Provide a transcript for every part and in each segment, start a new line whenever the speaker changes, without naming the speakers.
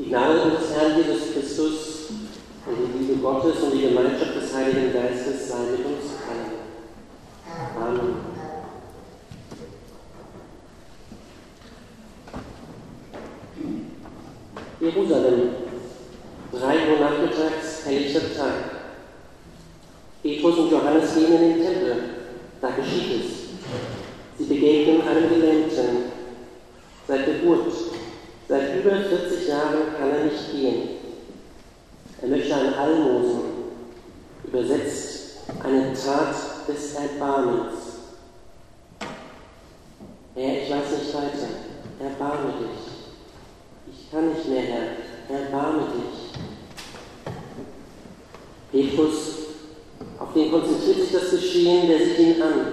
Die Gnade unseres Herrn Jesus Christus und die Liebe Gottes und die Gemeinschaft des Heiligen Geistes sei mit uns allen. Amen. Jerusalem, drei Uhr nachmittags, helllichter Tag. Petrus und Johannes gehen in den Tempel. Da geschieht es. Sie begegnen einem Gelähmten. Seit Geburt, seit über 40 Jahren kann er nicht gehen. Er möchte ein Almosen, übersetzt eine Tat des Erbarmens. Herr, ich weiß weiter. Erbarme dich. Ich kann nicht mehr, Herr. Erbarme dich. Petrus, auf den konzentriert sich das Geschehen, der sieht ihn an.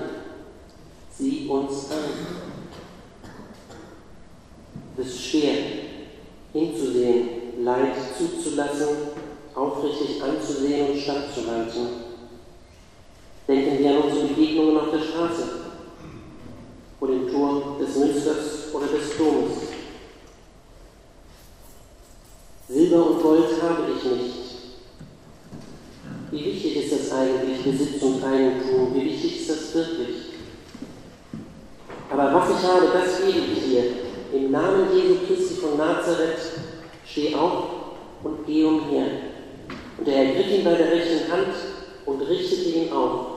Sieh uns an. Es ist schwer, hinzusehen, Leid zuzulassen, aufrichtig anzusehen und standzuhalten. Denken wir an unsere Begegnungen auf der Straße, vor dem Tor des Münsters oder des Domes. Silber und Gold habe ich nicht. Wie wichtig ist das eigentlich, Besitz und Eigentum? Wie wichtig ist das wirklich? Aber was ich habe, das gebe ich dir. Im Namen Jesu Christi von Nazareth, steh auf und geh umher. Und er ergriff ihn bei der rechten Hand und richtete ihn auf.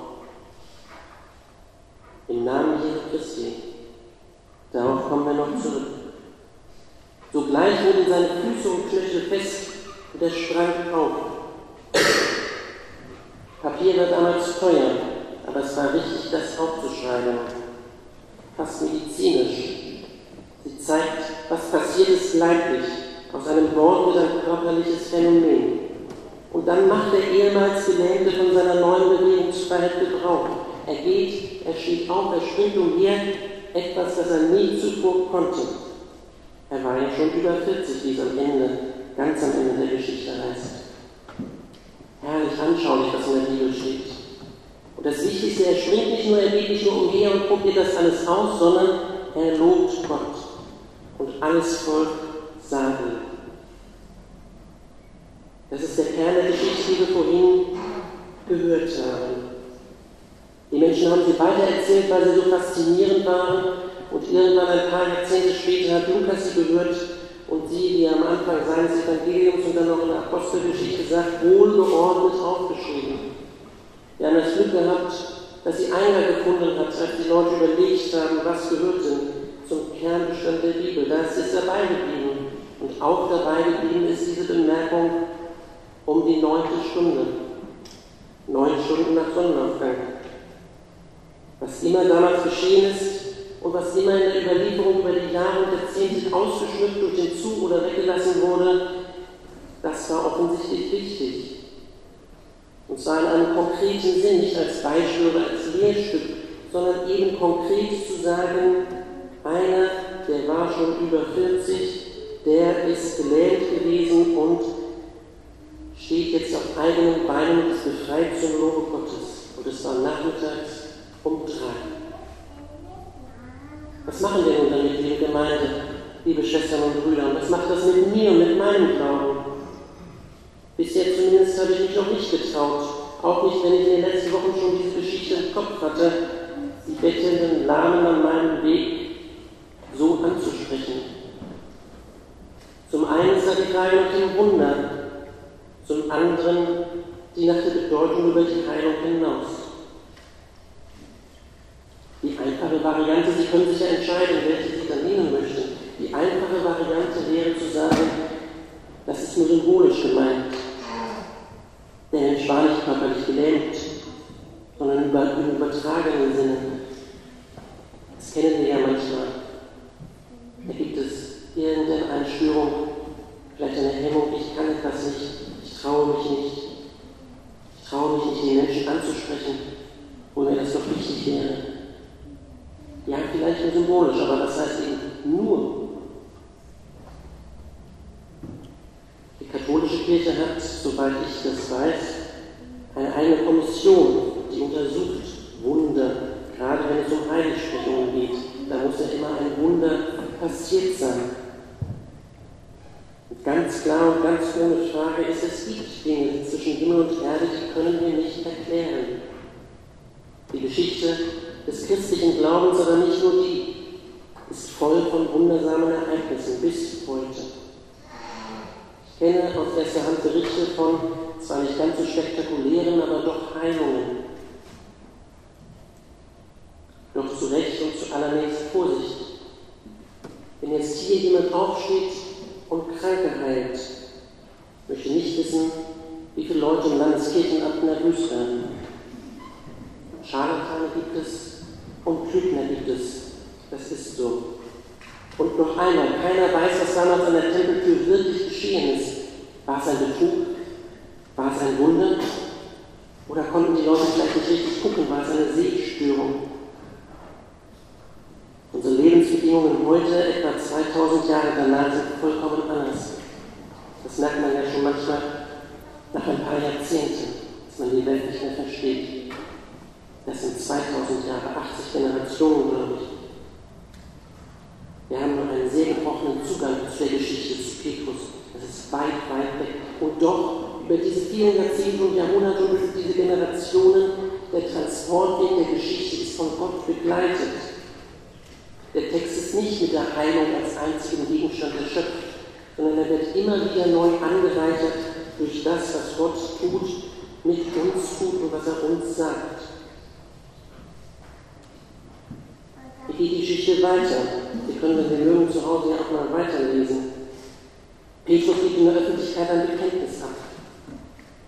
Im Namen Jesu Christi. Darauf kommen wir noch zurück. Sogleich wurden seine Füße und Knöchel fest und er sprang auf. Papier war damals teuer, aber es war wichtig, das aufzuschreiben. Fast medizinisch. Sie zeigt, was passiert ist leiblich. Aus einem Wort wird ein körperliches Phänomen. Und dann macht der ehemals Gelähmte von seiner neuen Bewegungsfreiheit Gebrauch. Er geht, er steht auf, er springt umher, etwas, das er nie zuvor konnte. Er war ja schon über 40, wie es am Ende, ganz am Ende der Geschichte heißt. Herrlich anschaulich, was in der Bibel steht. Und das Wichtigste, er springt nicht nur, er geht nicht nur umher und probiert das alles aus, sondern er lobt Gott. Und alles Volk sagen. Das ist der Kern der Geschichte, die wir vorhin gehört haben. Die Menschen haben sie weitererzählt, weil sie so faszinierend waren. Und irgendwann ein paar Jahrzehnte später hat Lukas sie gehört und sie, die am Anfang seines Evangeliums und dann noch in der Apostelgeschichte sagt, wohlgeordnet aufgeschrieben. Wir haben das Glück gehabt, dass sie Eingang gefunden hat, als die Leute überlegt haben, was gehört denn zum Kernbestand der Bibel. Das ist dabei geblieben. Und auch dabei geblieben ist diese Bemerkung um die neunte Stunde. Neun Stunden nach Sonnenaufgang. Was immer damals geschehen ist und was immer in der Überlieferung über die Jahre und Jahrzehnte ausgeschmückt und hinzu oder weggelassen wurde, das war offensichtlich wichtig. Und zwar in einem konkreten Sinn, nicht als Beispiel oder als Lehrstück, sondern eben konkret zu sagen, einer, der war schon über 40, der ist gelähmt gewesen und steht jetzt auf eigenen Beinen und ist befreit zum Lobe Gottes. Und es war nachmittags um drei. Was machen wir nun damit, liebe Gemeinde, liebe Schwestern und Brüder? Und was macht das mit mir und mit meinem Glauben? Bisher zumindest habe ich mich noch nicht getraut, auch nicht, wenn ich in den letzten Wochen schon diese Geschichte im Kopf hatte, die bettelnden Lahmen an meinem Weg so anzusprechen. Zum einen da die Frage nach dem Wunder, zum anderen die nach der Bedeutung über die Heilung hinaus. Die einfache Variante, Sie können sich ja entscheiden, welche Sie dann nehmen möchten. Die einfache Variante wäre zu sagen, das ist nur symbolisch gemeint. Der Mensch war nicht körperlich gelähmt, sondern im übertragenen Sinne. Das kennen wir ja manchmal. Da gibt es irgendeine Störung, vielleicht eine Hemmung, ich kann etwas nicht, ich traue mich nicht. Ich traue mich nicht, die Menschen anzusprechen, wo mir das doch wichtig wäre. Ja, vielleicht nur symbolisch, aber das heißt eben nur. Die katholische Kirche hat, soweit ich das weiß, eine eigene Kommission, die untersucht Wunder, gerade wenn es um Heiligsprechungen geht. Da muss ja immer ein Wunder passiert sein. ganz klar und ganz ohne Frage ist, es gibt Dinge zwischen Himmel und Erde, die können wir nicht erklären. Die Geschichte des christlichen Glaubens, aber nicht nur die, ist voll von wundersamen Ereignissen bis heute. Ich kenne aus erster Hand Berichte von zwar nicht ganz so spektakulären, aber doch Heilungen. Doch zu Recht und zu allernächst Vorsicht. Wenn jetzt hier jemand aufsteht und Kranke heilt, möchte nicht wissen, wie viele Leute im Landeskirchenamt nervös werden. Scharlatane gibt es und Lügner gibt es. Das ist so. Und noch einmal, keiner weiß, was damals an der Tempeltür wirklich geschehen ist. War es ein Betrug? War es ein Wunder? Oder konnten die Leute vielleicht nicht richtig gucken? War es eine Sehstörung? Unsere Lebensbedingungen heute, etwa 2000 Jahre danach, sind vollkommen anders. Das merkt man ja schon manchmal nach ein paar Jahrzehnten, dass man die Welt nicht mehr versteht. Das sind 2000 Jahre, 80 Generationen, glaube ich. Wir haben nur einen sehr gebrochenen Zugang zu der Geschichte zu Petrus. Das ist weit, weit weg. Und doch, über diese vielen Jahrzehnte und Jahrhunderte und diese Generationen, der Transportweg der Geschichte ist von Gott begleitet. Der Text ist nicht mit der Heilung als einzigen Gegenstand erschöpft, sondern er wird immer wieder neu angereichert durch das, was Gott tut, mit uns tut und was er uns sagt. Wie geht die Geschichte weiter? Sie können, wenn Sie mögen, zu Hause ja auch mal weiterlesen. Petrus gibt in der Öffentlichkeit ein Bekenntnis ab.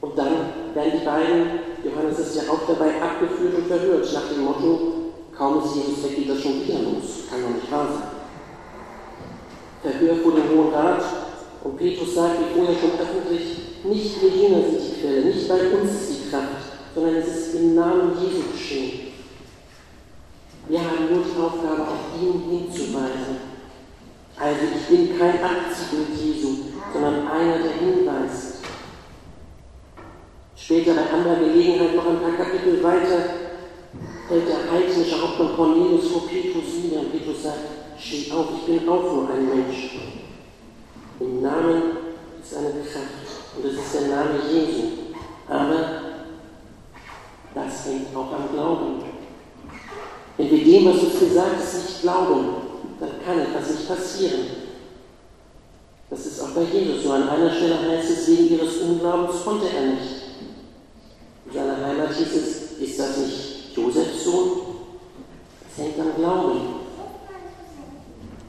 Und dann werden die beiden, Johannes ist ja auch dabei, abgeführt und verhört, nach dem Motto, kaum ist Jesus weg, geht das schon wieder los. Kann doch nicht wahr sein. Verhör vor dem Hohen Rat und Petrus sagt, wie vorher schon öffentlich, nicht wir Jünger sind die Quelle, nicht bei uns ist die Kraft, sondern es ist im Namen Jesu geschehen. Wir haben nur die Aufgabe, auf ihn hinzuweisen. Also ich bin kein Abziehbild Jesu, sondern einer, der hinweist. Später bei anderer Gelegenheit noch ein paar Kapitel weiter hält der heidnische Hauptmann Cornelius vor Petrus nieder Petrus sagt, steh auf, ich bin auch nur ein Mensch. Im Namen ist eine Kraft und es ist der Name Jesu. Aber das hängt auch am Glauben. Wenn wir dem, was uns gesagt ist, nicht glauben, dann kann etwas nicht passieren. Das ist auch bei Jesus so. An einer Stelle heißt es, wegen ihres Unglaubens konnte er nicht. In seiner Heimat hieß es, ist das nicht Josefs Sohn? Das hängt am Glauben.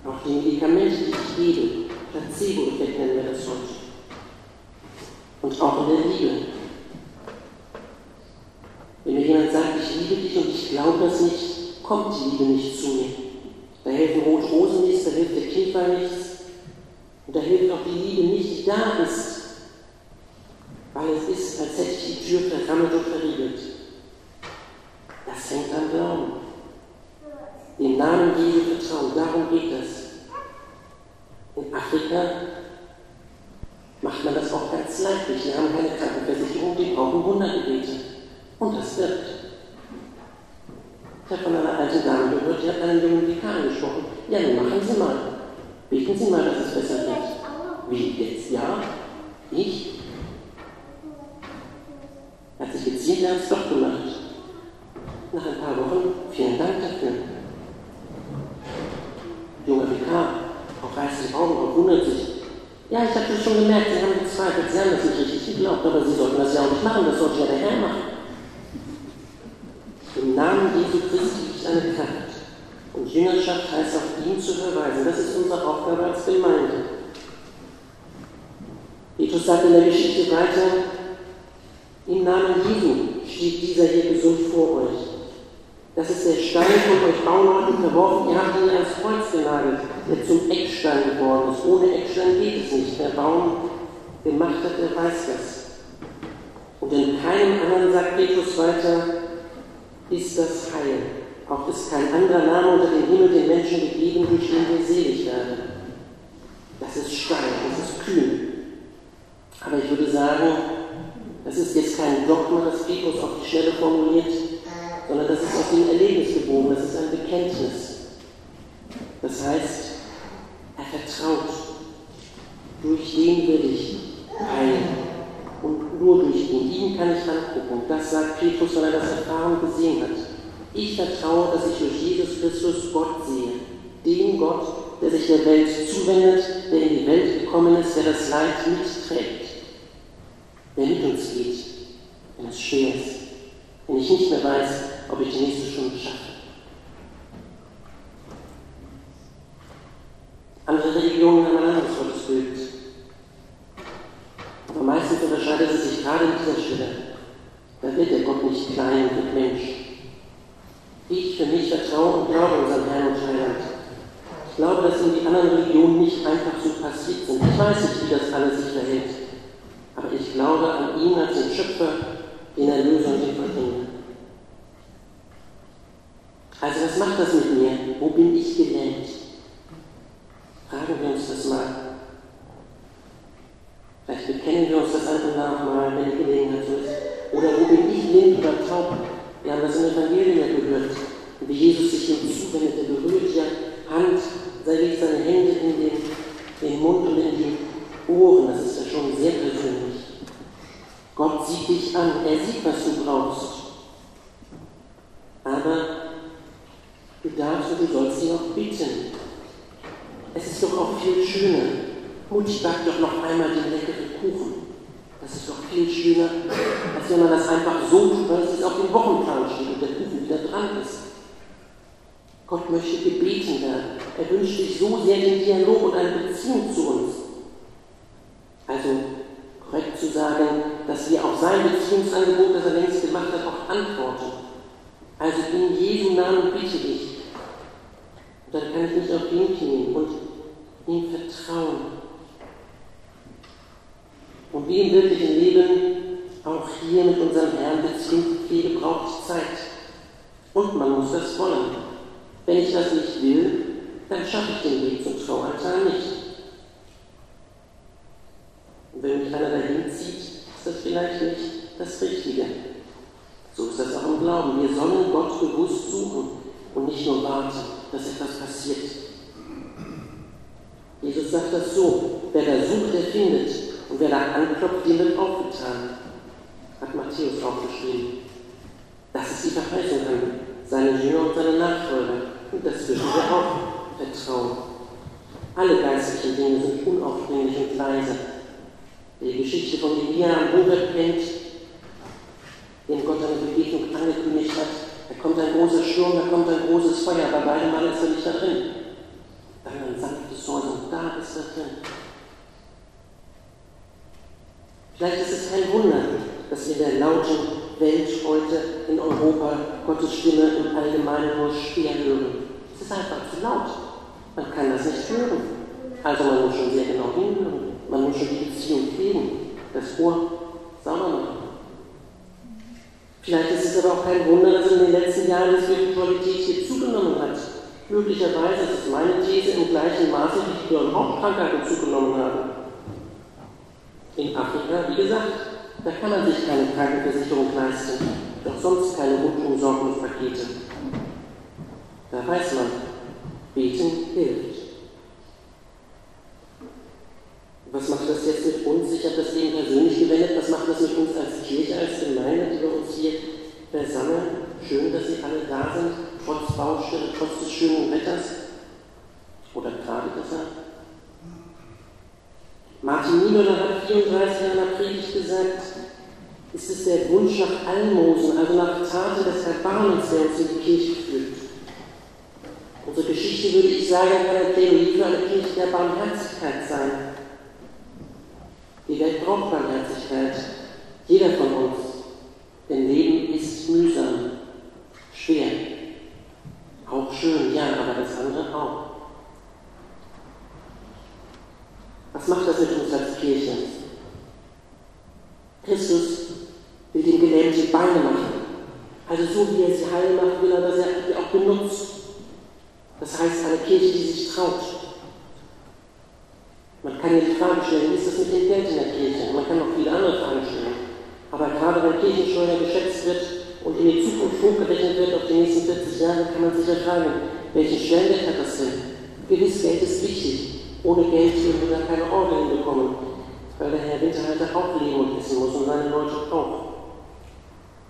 Auch die Medikamente, die ich gebe, Placebo-Effekt nennen wir das heute. Und auch in der Liebe. Wenn mir jemand sagt, ich liebe dich und ich glaube das nicht, kommt die Liebe nicht zu mir. Da helfen Rot Rosen nichts, da hilft der Käfer nichts. Und da hilft auch die Liebe nicht, die da ist. Weil es ist, als hätte ich die Tür verrammelt und verriegelt. Das hängt am Glauben. Im Namen Jesu vertrauen, darum geht es. In Afrika macht man das auch ganz leidlich. Die haben keine Krankenversicherung, die brauchen Wundergebete. Und das wirkt. Ich habe von einer alten Dame gehört, die hat einen jungen Vikar gesprochen. Ja, nun machen Sie mal. Beten Sie mal, dass es besser wird. Wie, jetzt? Ja? Ich? Er hat sich gezielt, er hat es doch gemacht. Nach ein paar Wochen, vielen Dank dafür. Junger Vikar, auch reißt die Augen auf, wundert sich. Ja, ich habe das schon gemerkt, Sie haben gezweifelt, Sie haben das nicht richtig geglaubt, aber Sie sollten das ja auch nicht machen, das sollte ja der Herr machen. Im Namen Jesu Christi liegt eine Kraft. Und Jüngerschaft heißt auf ihn zu verweisen. Das ist unsere Aufgabe als Gemeinde. Petrus sagt in der Geschichte weiter, im Namen Jesu steht dieser hier gesund vor euch. Das ist der Stein von euch Bauleuten verworfen. Ihr habt ihn ans Kreuz genagelt, der zum Eckstein geworden ist. Ohne Eckstein geht es nicht. Der Baum gemacht hat, der weiß das. Und in keinem anderen, sagt Petrus weiter, ist das Heil. Auch ist kein anderer Name unter dem Himmel den Menschen gegeben, durch den wir selig werden. Das ist steil, das ist kühn. Aber ich würde sagen, das ist jetzt kein Dogma, das Petrus auf die Schnelle formuliert, sondern das ist auf dem Erlebnis gebogen, das ist ein Bekenntnis. Das heißt, er vertraut. durch den will ich heilen. Und nur durch ihn, ihn kann ich angucken. Das sagt Petrus, weil er das Erfahrung gesehen hat. Ich vertraue, dass ich durch Jesus Christus Gott sehe. Den Gott, der sich der Welt zuwendet, der in die Welt gekommen ist, der das Leid mitträgt. Der mit uns geht, wenn es schwer ist. Wenn ich nicht mehr weiß, ob ich die nächste Stunde schaffe. Andere Religionen haben ein anderes Gottesbild. Aber meistens unterscheidet es sich gerade in dieser Stelle. Da wird der Gott nicht klein und Mensch. Ich für mich vertraue und glaube unseren Herrn und Heiland. Ich glaube, dass ihm die anderen Religionen nicht einfach so passiert sind. Ich weiß nicht, wie das alles sich verhält. Aber ich glaube an ihn als den Schöpfer, den Erlöser und den Verdinger. Also was macht das mit mir? Wo bin ich gelähmt? Fragen wir uns das mal. Vielleicht bekennen wir uns das einfach nachmal, wenn die Gelegenheit so ist. Oder wo bin ich blind oder taub? Wir haben das im Evangelium ja gehört. Wie Jesus sich ihm zuwendet, er berührt ja Hand, sei legt seine Hände in den, den Mund und in die Ohren. Das ist ja schon sehr persönlich. Gott sieht dich an, er sieht, was du brauchst. Aber du darfst und du sollst ihn auch bitten. Es ist doch auch viel schöner. Mutti backt doch noch einmal den leckeren Kuchen. Das ist doch viel schöner, als wenn man das einfach so tut, weil es auf dem Wochenplan steht und der Kuchen wieder dran ist. Gott möchte gebeten werden. Er wünscht sich so sehr den Dialog und eine Beziehung zu uns. Also korrekt zu sagen, dass wir auf sein Beziehungsangebot, das er längst gemacht hat, auch antworten. Also in Jesu Namen bitte ich. Dann kann ich mich auf ihn knien und ihm vertrauen. Und wie im wirklichen Leben, auch hier mit unserem Herrn Beziehungspflege braucht es Zeit. Und man muss das wollen. Wenn ich das nicht will, dann schaffe ich den Weg zum Traualtar nicht. Und wenn mich einer dahin zieht, ist das vielleicht nicht das Richtige. So ist das auch im Glauben. Wir sollen Gott bewusst suchen und nicht nur warten, dass etwas passiert. Jesus sagt das so, wer da sucht, der findet. Und wer da anklopft, dem wird aufgetan. Hat Matthäus aufgeschrieben. Das ist die Verheißung an seine Jünger und seine Nachfolger. Und das dürfen wir auch vertrauen. Alle geistlichen Dinge sind unaufdringlich und leise. Wer die Geschichte von Elia am Horeb kennt, dem Gott eine Begegnung angekündigt hat, da kommt ein großer Sturm, da kommt ein großes Feuer, aber beide Mal ist er nicht da drin. Dann ein sanftes Säulen und da ist er drin. Vielleicht ist es kein Wunder, dass in der lauten Welt heute in Europa Gottes Stimme im Allgemeinen nur schwer hören. Es ist einfach zu laut. Man kann das nicht hören. Also man muss schon sehr genau hinhören. Man muss schon die Beziehung pflegen, das Ohr. Vielleicht ist es aber auch kein Wunder, dass in den letzten Jahren die Spiritualität hier zugenommen hat. Möglicherweise ist es meine These im gleichen Maße, wie die Hauptkrankheiten zugenommen haben. In Afrika, wie gesagt, da kann man sich keine Krankenversicherung leisten, doch sonst keine Rundumsorgungspakete. Da weiß man, beten hilft. Was macht das jetzt mit uns? Ich habe das eben persönlich gewendet. Was macht das mit uns als Kirche, als Gemeinde, die wir uns hier versammeln? Schön, dass Sie alle da sind, trotz Baustelle, trotz des schönen Wetters. Oder gerade deshalb. Martin Niemöller hat 34 Jahre nach Predigt gesagt, ist es der Wunsch nach Almosen, also nach Taten des Erbarmens, der uns in die Kirche führt. Unsere Geschichte, würde ich sagen, kann ein Plädoyer für eine Kirche der Barmherzigkeit sein. Die Welt braucht Barmherzigkeit. Jeder von uns. Denn Leben ist mühsam, schwer. Auch schön, ja, aber das andere auch. Was macht das mit uns als Kirche? Christus will den Gelähmten Beine machen. Also so wie er sie heil macht, will er, dass er sie auch benutzt. Das heißt, eine Kirche, die sich traut. Man kann ja die Frage stellen, wie ist das mit dem Geld in der Kirche? Man kann auch viele andere Fragen stellen. Aber gerade wenn Kirchensteuer geschätzt wird und in die Zukunft hochgerechnet wird auf die nächsten 40 Jahre, kann man sich ja fragen, welchen Stellenwert hat das denn? Gewiss, Geld ist wichtig. ohne Geld würden wir keine Orgel hinbekommen, weil der Herr Winterhalter auch leben und essen muss und seine Leute auch.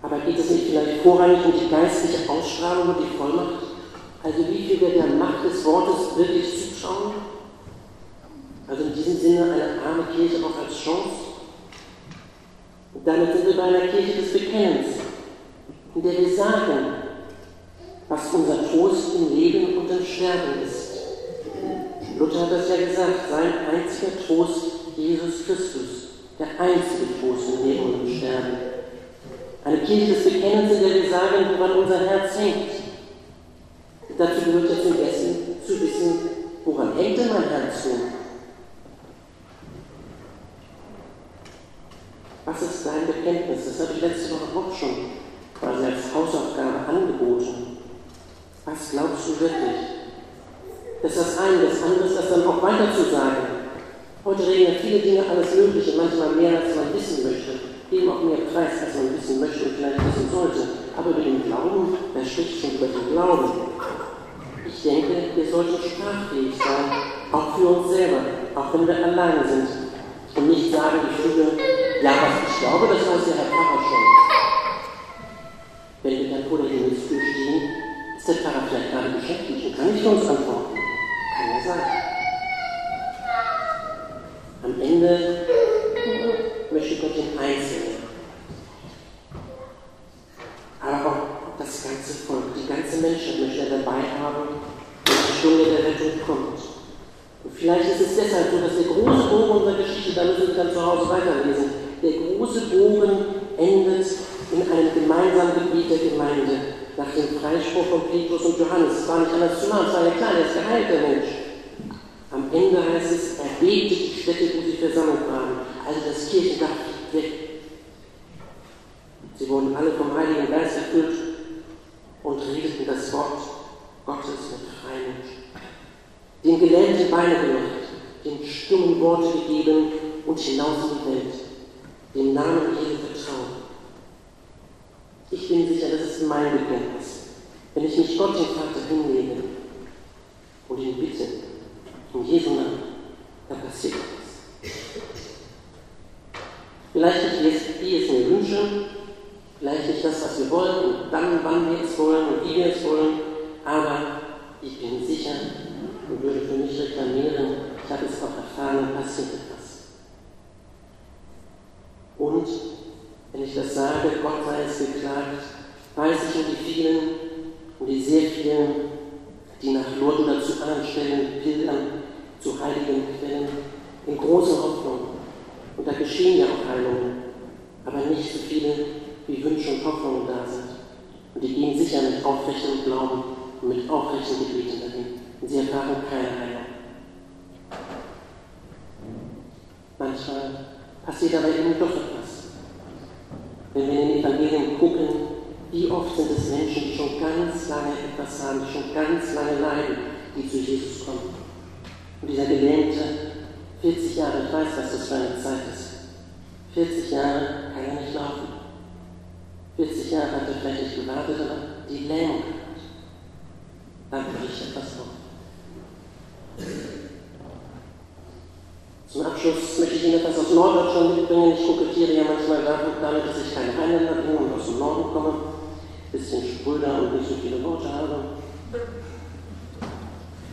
Aber geht es nicht vielleicht vorrangig um die geistliche Ausstrahlung und die Vollmacht? Also wie viel wir der Macht des Wortes wirklich zuschauen? Also in diesem Sinne eine arme Kirche auch als Chance? Und damit sind wir bei einer Kirche des Bekennens, in der wir sagen, was unser Trost im Leben und im Sterben ist. Luther hat das ja gesagt, sein einziger Trost Jesus Christus, der einzige Trost im Leben und im Sterben. Eine Kirche des Bekennens, in der wir sagen, woran unser Herz hängt. Dazu gehört ja zum Essen zu wissen, woran hängt denn mein Herz nun? Was ist dein Bekenntnis? Das habe ich letzte Woche auch schon quasi als Hausaufgabe angeboten. Was glaubst du wirklich? Das ist das eine. Das andere ist, das dann auch weiter zu sagen. Heute reden ja viele Dinge, alles Mögliche, manchmal mehr, als man wissen möchte. Geben auch mehr Preis, als man wissen möchte und vielleicht wissen sollte. Aber über den Glauben, wer spricht schon über den Glauben? Ich denke, wir sollten sprachfähig sein, auch für uns selber, auch wenn wir allein sind. Und nicht sagen, ich fühle, ja, was ich glaube, das weiß der Herr Pfarrer schon. Wenn wir dann vor der Himmelstür stehen, ist der Pfarrer vielleicht gerade beschäftigt und kann nicht uns antworten. Kann ja sein. Am Ende möchte Gott den Einzelnen, aber auch das ganze Volk, die ganze Menschheit möchte er dabei haben, wenn die Stunde der Rettung kommt. Und vielleicht ist es deshalb so, dass der große Bogen unserer Geschichte, da müssen wir dann zu Hause weiterlesen, der große Bogen endet in einem gemeinsamen Gebiet der Gemeinde, nach dem Freispruch von Petrus und Johannes. Es war nicht anders zu machen, es war ja klar, er ist geheilt, der Mensch. Am Ende heißt es, er die Städte, wo sie versammelt waren. Also das Kirchendach weg. Sie wurden alle vom Heiligen Geist erfüllt und redeten das Wort Gottes mit Freimut. Den Gelähmten Beine gemacht, den stummen Worte gegeben und hinaus in die Welt dem Namen Jesu vertrauen. Ich bin sicher, das ist mein Bekenntnis. Wenn ich mich Gott, den Vater, hinlege und ihn bitte, in Jesu Namen, dann passiert etwas. Vielleicht nicht, wie ich es mir wünsche, vielleicht nicht das, was wir wollen und dann, wann wir es wollen und wie wir es wollen, aber ich bin sicher und würde für mich reklamieren, ich habe es auch erfahren, passiert etwas. Und, wenn ich das sage, Gott sei es geklagt, weiß ich um die vielen, um die sehr vielen, die nach Lourdes oder zu anderen Stellen pilgern, zu heiligen Quellen, in großer Hoffnung. Und da geschehen ja auch Heilungen, aber nicht so viele, wie Wünsche und Hoffnungen da sind. Und die gehen sicher mit aufrechtem Glauben und mit aufrechten Gebeten dahin. Und sie erfahren keine Heilung. Manchmal passiert aber eben doch etwas. Wenn wir in den Evangelien gucken, wie oft sind es Menschen, die schon ganz lange etwas haben, die schon ganz lange leiden, die zu Jesus kommen. Und dieser Gelähmte, 40 Jahre, ich weiß, was das für eine Zeit ist. 40 Jahre kann er nicht laufen. 40 Jahre hat er vielleicht nicht gewartet, aber die Lähmung gehabt. Dann bricht etwas auf. Zum Abschluss möchte ich Ihnen etwas aus Norddeutschland mitbringen. Ich kokettiere ja manchmal damit, dass ich keine Rheinländer bin und aus dem Norden komme. Ein bisschen spröder und nicht so viele Worte habe.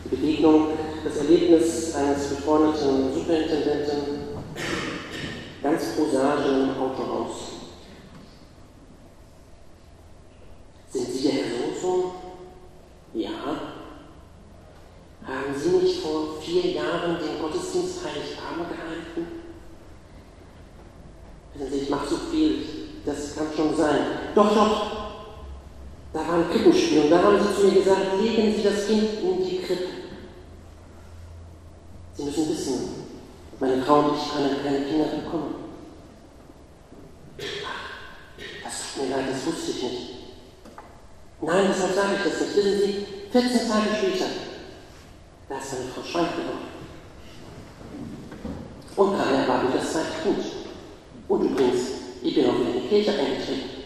Die Begegnung, das Erlebnis eines befreundeten Superintendenten, ganz prosaisch in einem Autohaus. Sind Sie der Herr Sohn? Ja. Haben Sie nicht vor vier Jahren den Gottesdienst Heiligabend gehalten? Wissen ich mache so viel, das kann schon sein. Doch, doch, da war ein Krippenspiel und da haben Sie zu mir gesagt, legen Sie das Kind in die Krippe. Sie müssen wissen, meine Frau und ich können keine Kinder bekommen. Das tut mir leid, das wusste ich nicht. Nein, deshalb sage ich das nicht. Wissen Sie, 14 Tage später da ist meine Frau schwanger geworden. Und erwarb ich das zweite Kind. Und übrigens, ich bin auch in die Kirche eingetreten.